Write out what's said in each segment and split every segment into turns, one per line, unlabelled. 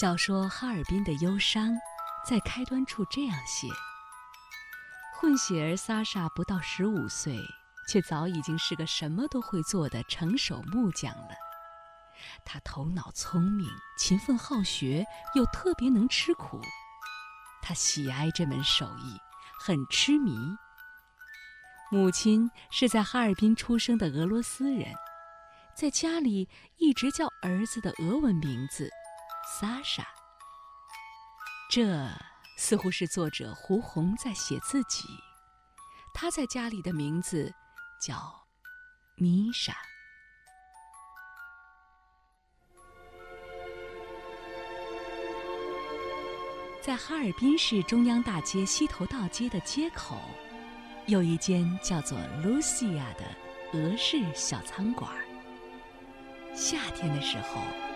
小说《哈尔滨的忧伤》在开端处这样写：混血儿萨莎不到十五岁，却早已经是个什么都会做的成手木匠了。他头脑聪明，勤奋好学，又特别能吃苦。他喜爱这门手艺，很痴迷。母亲是在哈尔滨出生的俄罗斯人，在家里一直叫儿子的俄文名字。萨莎，这似乎是作者胡红在写自己。他在家里的名字叫米莎。在哈尔滨市中央大街西头道街的街口，有一间叫做“露西亚”的俄式小餐馆。夏天的时候。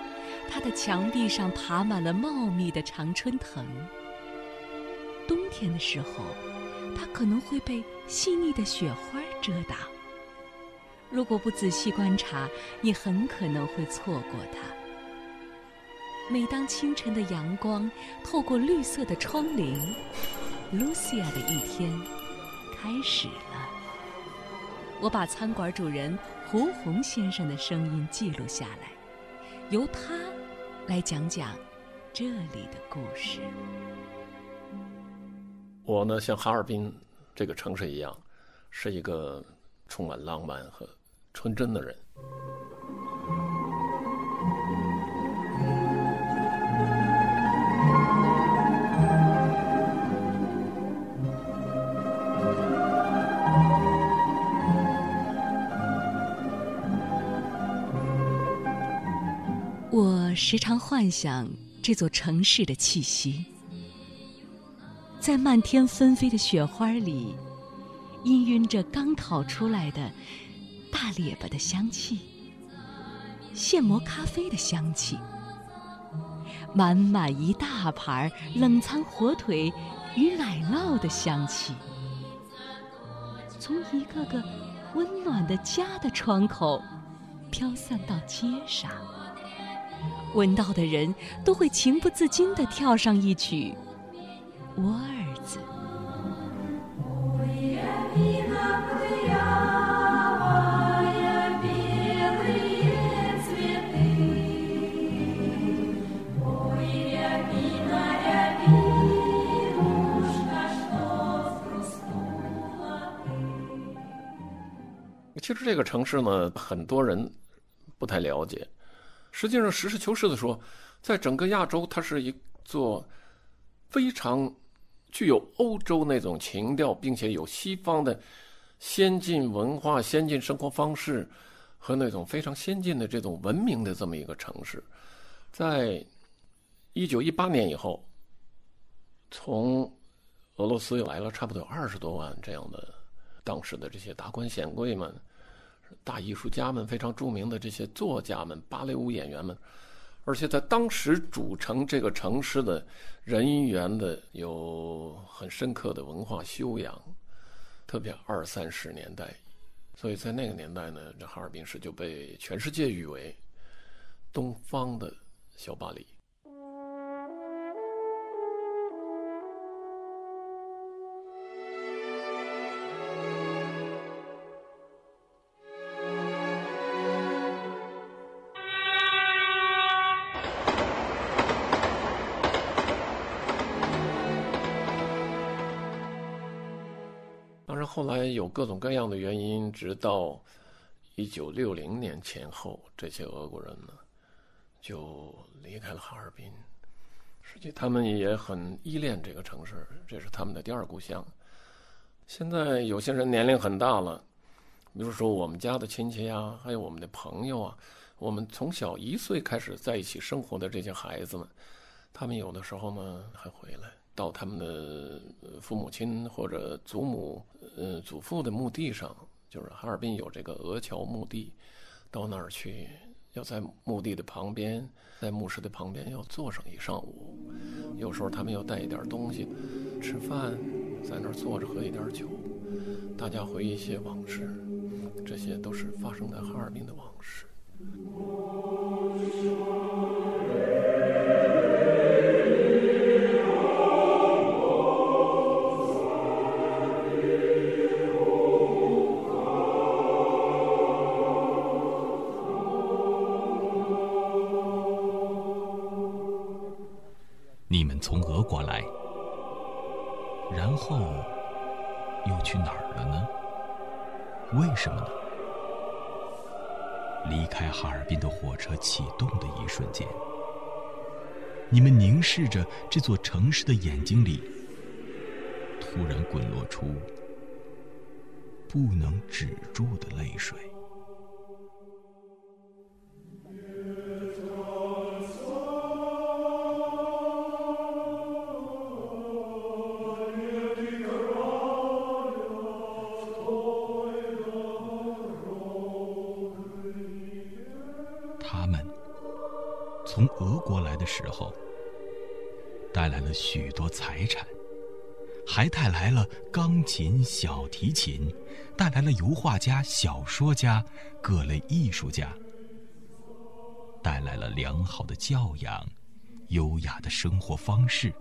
它的墙壁上爬满了茂密的常春藤。冬天的时候，它可能会被细腻的雪花遮挡。如果不仔细观察，你很可能会错过它。每当清晨的阳光透过绿色的窗棂，露西亚的一天开始了。我把餐馆主人胡红先生的声音记录下来，由他。来讲讲这里的故事。
我呢，像哈尔滨这个城市一样，是一个充满浪漫和纯真的人。
时常幻想这座城市的气息，在漫天纷飞的雪花里，氤氲着刚烤出来的大列巴的香气，现磨咖啡的香气，满满一大盘冷藏火腿与奶酪的香气，从一个个温暖的家的窗口飘散到街上。闻到的人都会情不自禁地跳上一曲《我儿子》。
其实这个城市呢，很多人不太了解。实际上，实事求是的说，在整个亚洲，它是一座非常具有欧洲那种情调，并且有西方的先进文化、先进生活方式和那种非常先进的这种文明的这么一个城市。在一九一八年以后，从俄罗斯又来了差不多有二十多万这样的当时的这些达官显贵们。大艺术家们、非常著名的这些作家们、芭蕾舞演员们，而且在当时组成这个城市的人员的有很深刻的文化修养，特别二三十年代，所以在那个年代呢，这哈尔滨市就被全世界誉为东方的小巴黎。各种各样的原因，直到一九六零年前后，这些俄国人呢就离开了哈尔滨。实际他们也很依恋这个城市，这是他们的第二故乡。现在有些人年龄很大了，比如说我们家的亲戚呀，还有我们的朋友啊，我们从小一岁开始在一起生活的这些孩子们，他们有的时候呢还回来。到他们的父母亲或者祖母、呃祖父的墓地上，就是哈尔滨有这个鹅桥墓地，到那儿去，要在墓地的旁边，在墓室的旁边要坐上一上午。有时候他们要带一点东西，吃饭，在那儿坐着喝一点酒，大家回忆一些往事，这些都是发生在哈尔滨的往事。
你们从俄国来，然后又去哪儿了呢？为什么呢？离开哈尔滨的火车启动的一瞬间，你们凝视着这座城市的眼睛里，突然滚落出不能止住的泪水。时候，带来了许多财产，还带来了钢琴、小提琴，带来了油画家、小说家、各类艺术家，带来了良好的教养、优雅的生活方式、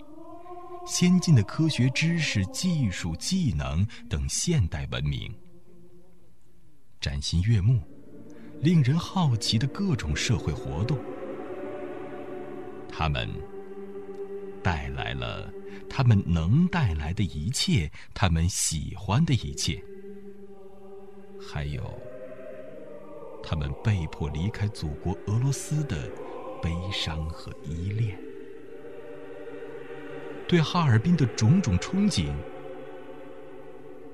先进的科学知识、技术、技能等现代文明，崭新悦目、令人好奇的各种社会活动。他们带来了他们能带来的一切，他们喜欢的一切，还有他们被迫离开祖国俄罗斯的悲伤和依恋，对哈尔滨的种种憧憬，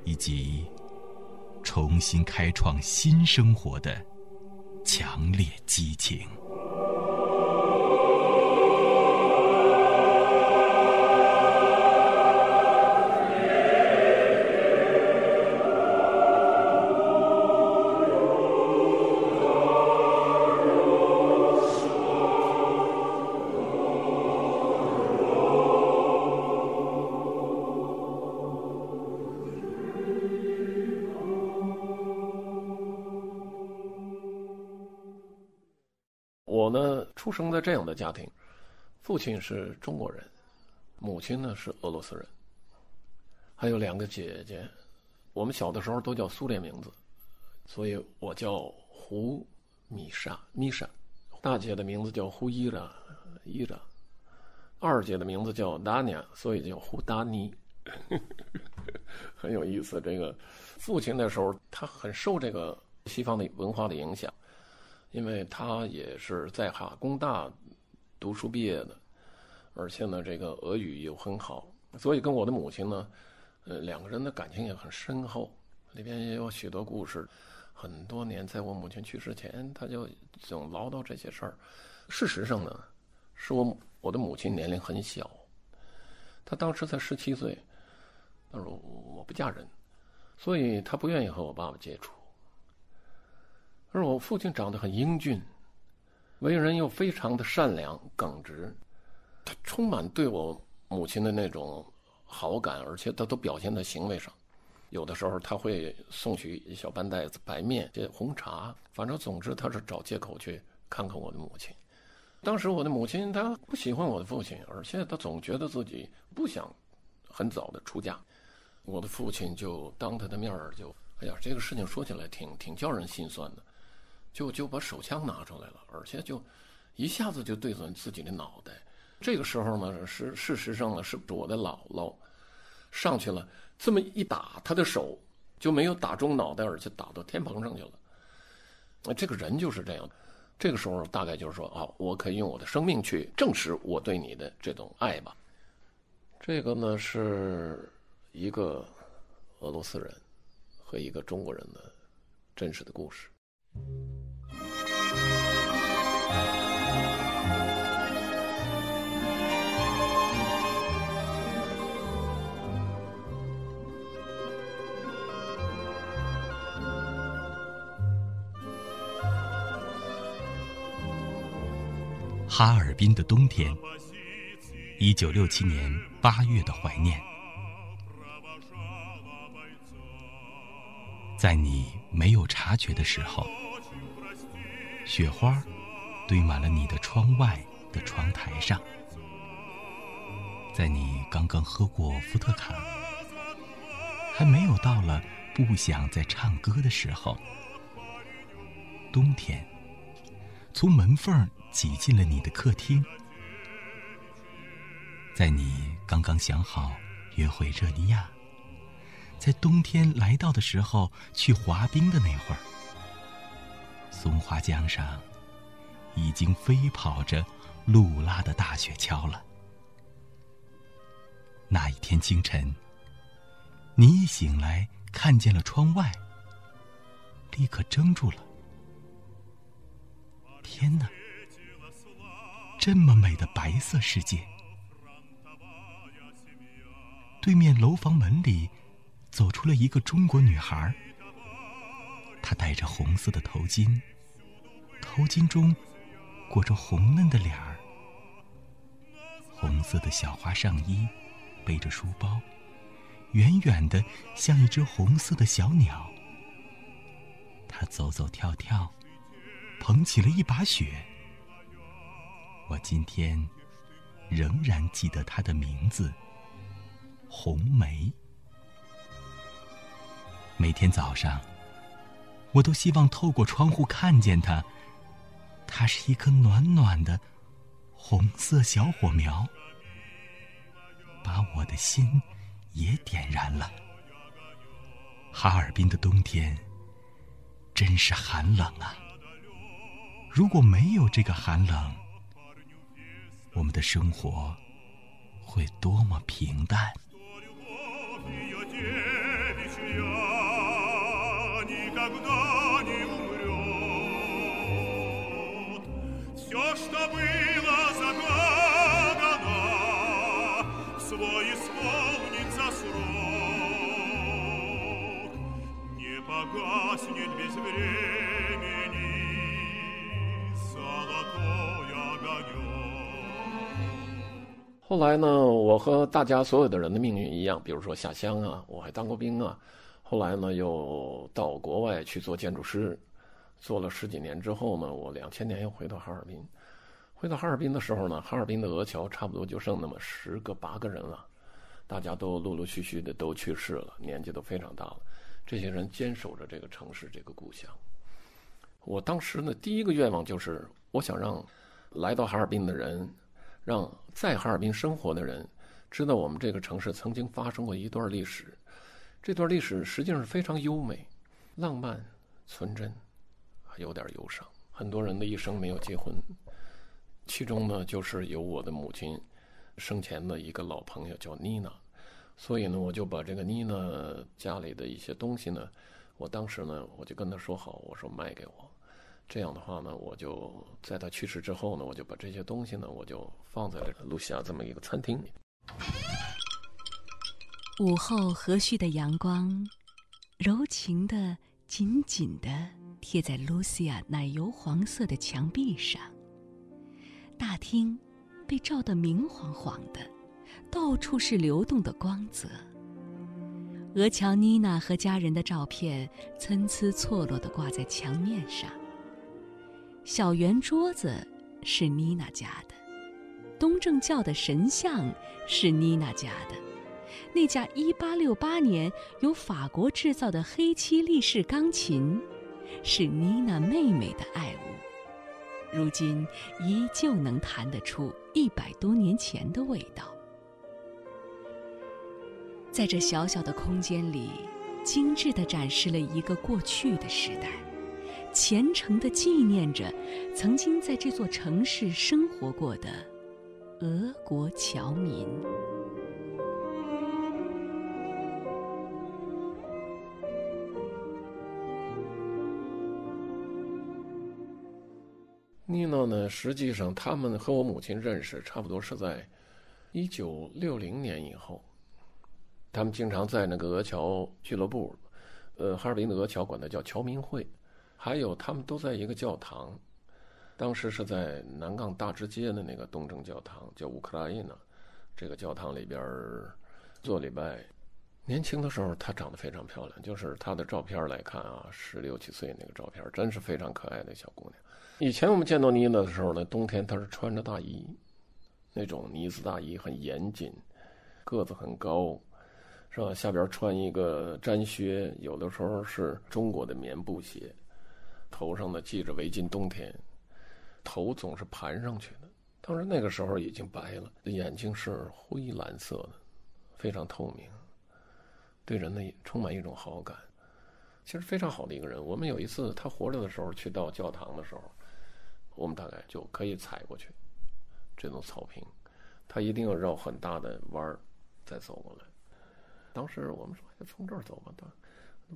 以及重新开创新生活的强烈激情。
生在这样的家庭，父亲是中国人，母亲呢是俄罗斯人，还有两个姐姐。我们小的时候都叫苏联名字，所以我叫胡米莎米莎。大姐的名字叫胡伊拉伊拉，二姐的名字叫达尼亚，所以叫胡达尼。很有意思。这个父亲那时候他很受这个西方的文化的影响。因为他也是在哈工大读书毕业的，而且呢，这个俄语又很好，所以跟我的母亲呢，呃，两个人的感情也很深厚。里边也有许多故事。很多年，在我母亲去世前，他就总唠叨这些事儿。事实上呢，是我我的母亲年龄很小，她当时才十七岁，她说我不嫁人，所以她不愿意和我爸爸接触。而我父亲长得很英俊，为人又非常的善良耿直，他充满对我母亲的那种好感，而且他都表现在行为上。有的时候他会送去一小半袋子白面、这红茶，反正总之他是找借口去看看我的母亲。当时我的母亲她不喜欢我的父亲，而且她总觉得自己不想很早的出嫁。我的父亲就当他的面儿就，哎呀，这个事情说起来挺挺叫人心酸的。就就把手枪拿出来了，而且就一下子就对准自己的脑袋。这个时候呢，是事实上呢，是我的姥姥上去了，这么一打，他的手就没有打中脑袋，而且打到天棚上去了。那这个人就是这样。这个时候大概就是说啊，我可以用我的生命去证实我对你的这种爱吧。这个呢，是一个俄罗斯人和一个中国人的真实的故事。
哈尔滨的冬天，一九六七年八月的怀念，在你没有察觉的时候。雪花堆满了你的窗外的窗台上，在你刚刚喝过伏特卡，还没有到了不想再唱歌的时候，冬天从门缝挤进了你的客厅，在你刚刚想好约会热尼亚，在冬天来到的时候去滑冰的那会儿，松花江上已经飞跑着路拉的大雪橇了。那一天清晨，你一醒来看见了窗外，立刻怔住了。天哪！这么美的白色世界，对面楼房门里走出了一个中国女孩。她戴着红色的头巾，头巾中裹着红嫩的脸儿，红色的小花上衣，背着书包，远远的像一只红色的小鸟。她走走跳跳，捧起了一把雪。我今天仍然记得她的名字——红梅。每天早上，我都希望透过窗户看见它，它是一颗暖暖的红色小火苗，把我的心也点燃了。哈尔滨的冬天真是寒冷啊！如果没有这个寒冷，我们的生活会多么平淡。
后来呢，我和大家所有的人的命运一样，比如说下乡啊，我还当过兵啊。后来呢，又到国外去做建筑师，做了十几年之后呢，我两千年又回到哈尔滨。回到哈尔滨的时候呢，哈尔滨的俄侨差不多就剩那么十个八个人了，大家都陆陆续续的都去世了，年纪都非常大了。这些人坚守着这个城市，这个故乡。我当时呢，第一个愿望就是，我想让来到哈尔滨的人。让在哈尔滨生活的人知道，我们这个城市曾经发生过一段历史。这段历史实际上是非常优美、浪漫、纯真，还有点忧伤。很多人的一生没有结婚，其中呢，就是有我的母亲生前的一个老朋友叫妮娜。所以呢，我就把这个妮娜家里的一些东西呢，我当时呢，我就跟她说好，我说卖给我。这样的话呢，我就在他去世之后呢，我就把这些东西呢，我就放在了露西亚这么一个餐厅里。
午后和煦的阳光，柔情的、紧紧的贴在露西亚奶油黄色的墙壁上。大厅被照得明晃晃的，到处是流动的光泽。俄乔妮娜和家人的照片参差错落地挂在墙面上。小圆桌子是妮娜家的，东正教的神像是妮娜家的，那架1868年由法国制造的黑漆立式钢琴是妮娜妹妹的爱物，如今依旧能弹得出一百多年前的味道。在这小小的空间里，精致地展示了一个过去的时代。虔诚地纪念着曾经在这座城市生活过的俄国侨民。
妮娜呢？实际上，他们和我母亲认识，差不多是在一九六零年以后。他们经常在那个俄侨俱乐部，呃，哈尔滨的俄侨管它叫侨民会。还有，他们都在一个教堂，当时是在南岗大直街的那个东正教堂，叫乌克拉伊娜。这个教堂里边做礼拜。年轻的时候，她长得非常漂亮，就是她的照片来看啊，十六七岁那个照片，真是非常可爱的小姑娘。以前我们见到妮娜的时候呢，冬天她是穿着大衣，那种呢子大衣，很严谨，个子很高，是吧？下边穿一个毡靴，有的时候是中国的棉布鞋。头上呢系着围巾，冬天头总是盘上去的，当然那个时候已经白了，眼睛是灰蓝色的，非常透明，对人呢充满一种好感。其实非常好的一个人。我们有一次他活着的时候去到教堂的时候，我们大概就可以踩过去这种草坪，他一定要绕很大的弯儿再走过来。当时我们说从这儿走吧，他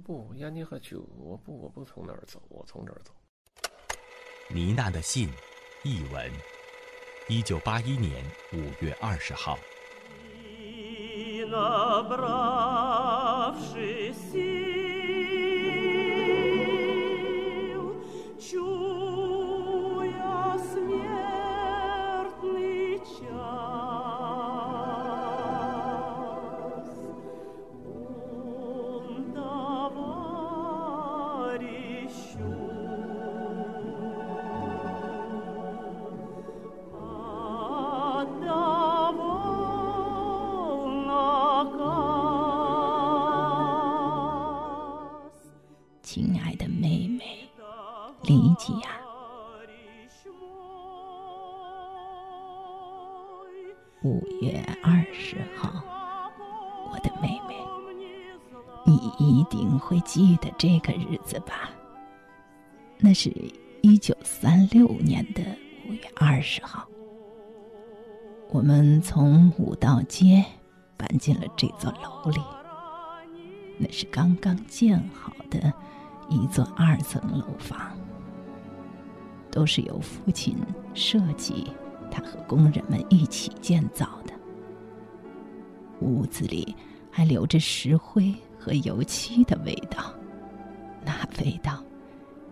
不，燕妮和酒，我不，我不从那儿走，我从这儿走。
妮娜的信，译文，一九八一年五月二十号。
莉吉亚，五月二十号，我的妹妹，你一定会记得这个日子吧？那是一九三六年的五月二十号，我们从五道街搬进了这座楼里，那是刚刚建好的。一座二层楼房，都是由父亲设计，他和工人们一起建造的。屋子里还留着石灰和油漆的味道，那味道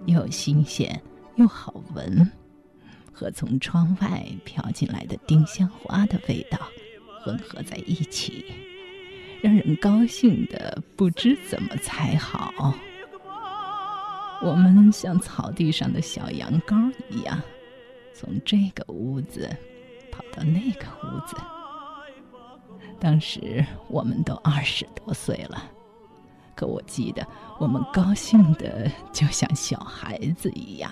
又新鲜又好闻，和从窗外飘进来的丁香花的味道混合在一起，让人高兴的不知怎么才好。我们像草地上的小羊羔一样，从这个屋子跑到那个屋子。当时我们都二十多岁了，可我记得我们高兴的就像小孩子一样。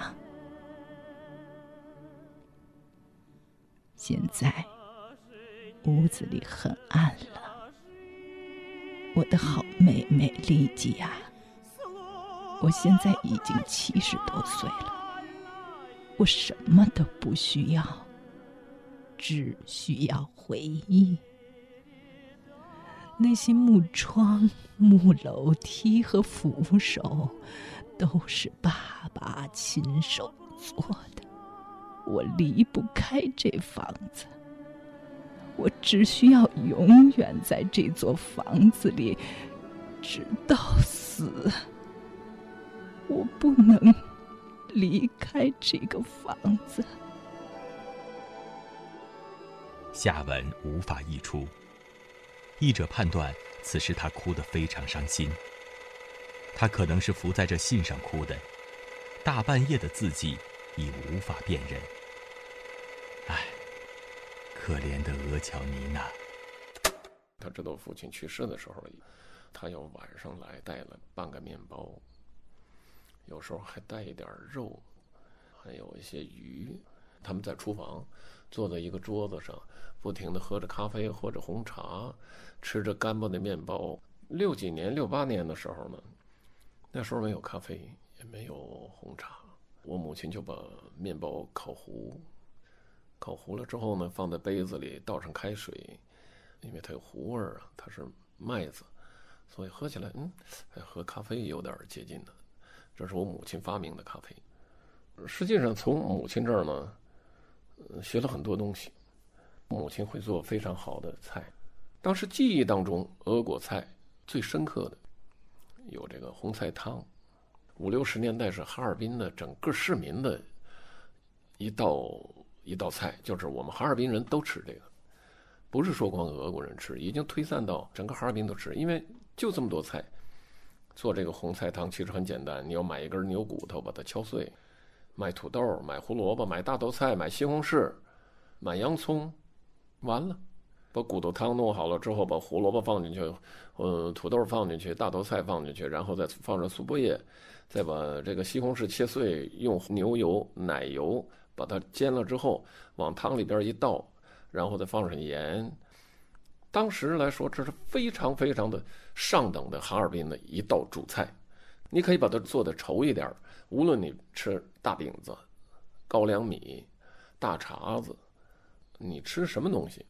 现在屋子里很暗了，我的好妹妹丽吉亚。我现在已经七十多岁了，我什么都不需要，只需要回忆。那些木窗、木楼梯和扶手，都是爸爸亲手做的。我离不开这房子，我只需要永远在这座房子里，直到死。我不能离开这个房子。
下文无法译出，译者判断此时他哭得非常伤心。他可能是伏在这信上哭的，大半夜的字迹已无法辨认。唉，可怜的俄乔尼娜。
他知道父亲去世的时候，他要晚上来带了半个面包。有时候还带一点肉，还有一些鱼。他们在厨房坐在一个桌子上，不停地喝着咖啡，喝着红茶，吃着干巴的面包。六几年、六八年的时候呢，那时候没有咖啡，也没有红茶。我母亲就把面包烤糊，烤糊了之后呢，放在杯子里，倒上开水，因为它有糊味儿啊，它是麦子，所以喝起来，嗯，和咖啡有点接近的。这是我母亲发明的咖啡。实际上，从母亲这儿呢，学了很多东西。母亲会做非常好的菜。当时记忆当中，俄国菜最深刻的有这个红菜汤。五六十年代是哈尔滨的整个市民的一道一道菜，就是我们哈尔滨人都吃这个，不是说光俄国人吃，已经推散到整个哈尔滨都吃，因为就这么多菜。做这个红菜汤其实很简单，你要买一根牛骨头，把它敲碎，买土豆，买胡萝卜，买大豆菜，买西红柿，买洋葱，完了，把骨头汤弄好了之后，把胡萝卜放进去，呃，土豆放进去，大豆菜放进去，然后再放上苏波叶，再把这个西红柿切碎，用牛油、奶油把它煎了之后往汤里边一倒，然后再放上盐。当时来说，这是非常非常的上等的哈尔滨的一道主菜。你可以把它做的稠一点，无论你吃大饼子、高粱米、大碴子，你吃什么东西，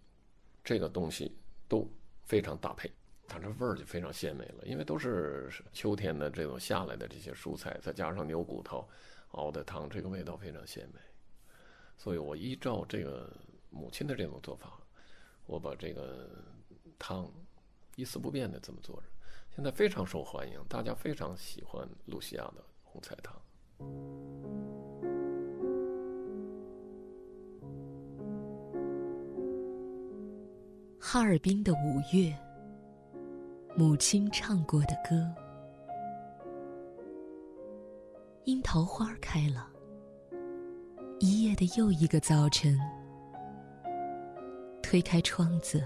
这个东西都非常搭配，它这味儿就非常鲜美了。因为都是秋天的这种下来的这些蔬菜，再加上牛骨头熬的汤，这个味道非常鲜美。所以我依照这个母亲的这种做法。我把这个汤一丝不变的这么做着，现在非常受欢迎，大家非常喜欢露西亚的红菜汤。
哈尔滨的五月，母亲唱过的歌。樱桃花开了，一夜的又一个早晨。推开窗子，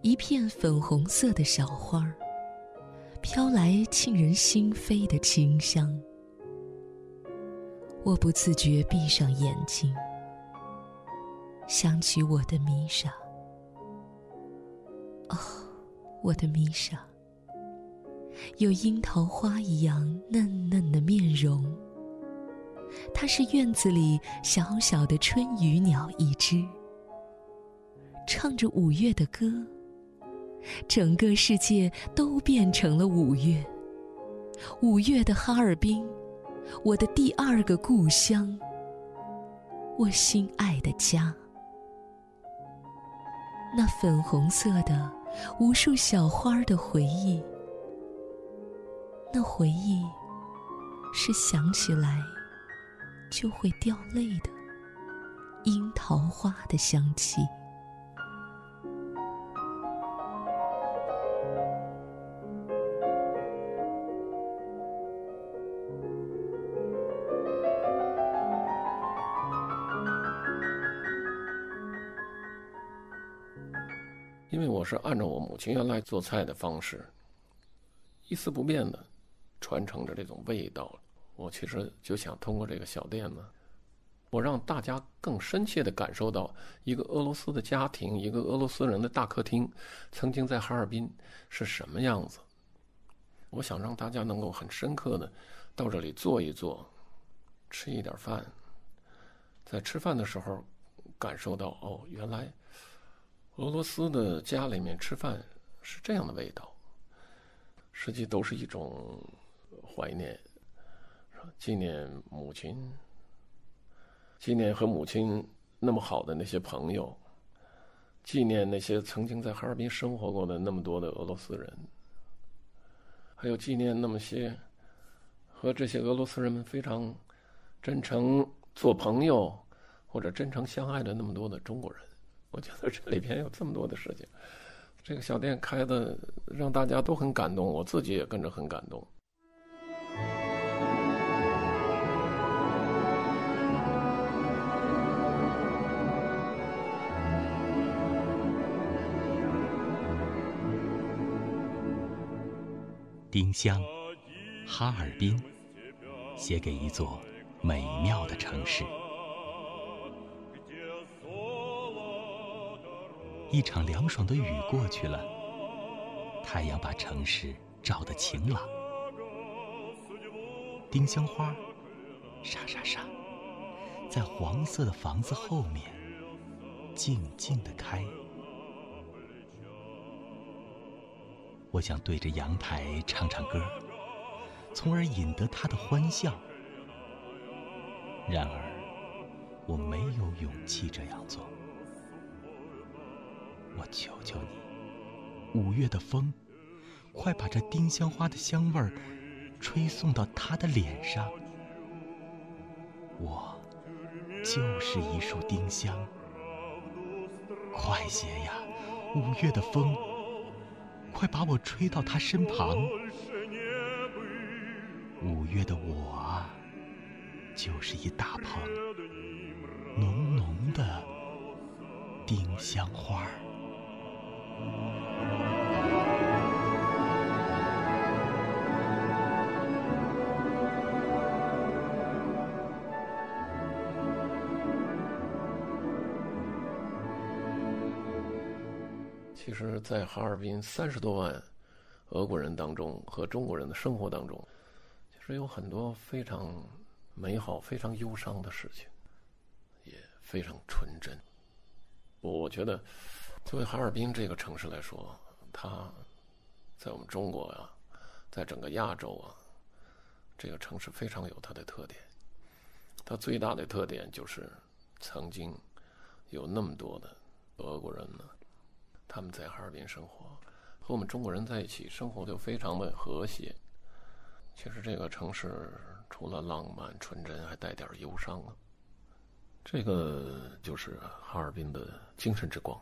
一片粉红色的小花儿，飘来沁人心扉的清香。我不自觉闭上眼睛，想起我的米莎。哦，我的米莎，有樱桃花一样嫩嫩的面容。它是院子里小小的春雨鸟一只。唱着五月的歌，整个世界都变成了五月。五月的哈尔滨，我的第二个故乡，我心爱的家。那粉红色的无数小花的回忆，那回忆是想起来就会掉泪的樱桃花的香气。
我是按照我母亲原来做菜的方式，一丝不变的传承着这种味道。我其实就想通过这个小店呢，我让大家更深切的感受到一个俄罗斯的家庭，一个俄罗斯人的大客厅，曾经在哈尔滨是什么样子。我想让大家能够很深刻的到这里坐一坐，吃一点饭，在吃饭的时候感受到哦，原来。俄罗斯的家里面吃饭是这样的味道，实际都是一种怀念，纪念母亲，纪念和母亲那么好的那些朋友，纪念那些曾经在哈尔滨生活过的那么多的俄罗斯人，还有纪念那么些和这些俄罗斯人们非常真诚做朋友或者真诚相爱的那么多的中国人。我觉得这里边有这么多的事情，这个小店开的让大家都很感动，我自己也跟着很感动。
丁香，哈尔滨，写给一座美妙的城市。一场凉爽的雨过去了，太阳把城市照得晴朗。丁香花，沙沙沙，在黄色的房子后面静静地开。我想对着阳台唱唱歌，从而引得他的欢笑。然而，我没有勇气这样做。我求求你，五月的风，快把这丁香花的香味儿吹送到他的脸上。我就是一束丁香，快些呀，五月的风，快把我吹到他身旁。五月的我啊，就是一大捧浓浓的丁香花儿。
其实在哈尔滨三十多万俄国人当中和中国人的生活当中其实有很多非常美好非常忧伤的事情也非常纯真。我觉得作为哈尔滨这个城市来说，它在我们中国呀，在整个亚洲啊，这个城市非常有它的特点。它最大的特点就是曾经有那么多的俄国人呢。他们在哈尔滨生活，和我们中国人在一起生活就非常的和谐。其实这个城市除了浪漫纯真，还带点忧伤啊。这个就是哈尔滨的精神之光。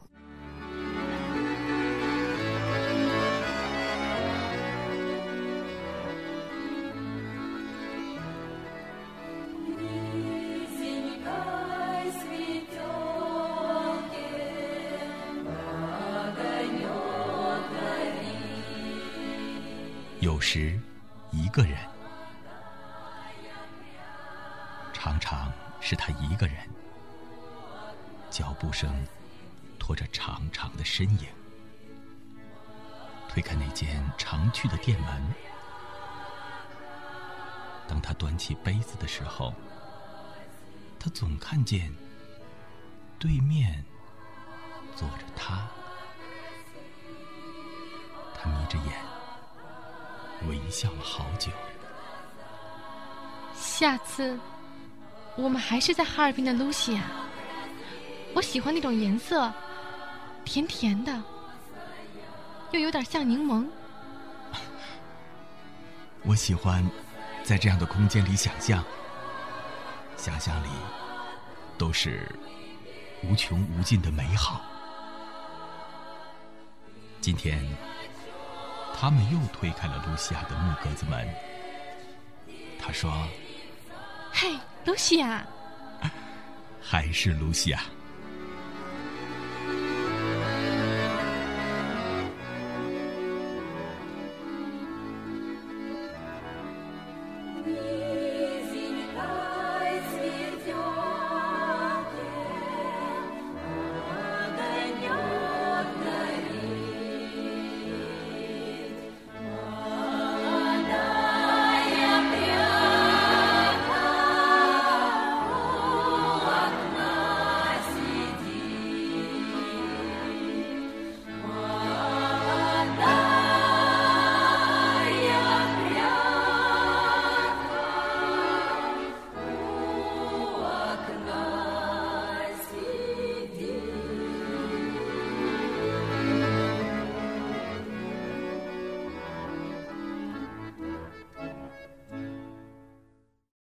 当他端起杯子的时候，他总看见对面坐着他，他眯着眼。微笑了好久。
下次，我们还是在哈尔滨的露西亚。我喜欢那种颜色，甜甜的，又有点像柠檬。
我喜欢在这样的空间里想象，想象里都是无穷无尽的美好。今天。他们又推开了露西亚的木格子门。他说：“
嘿，露西亚，
还是露西亚。”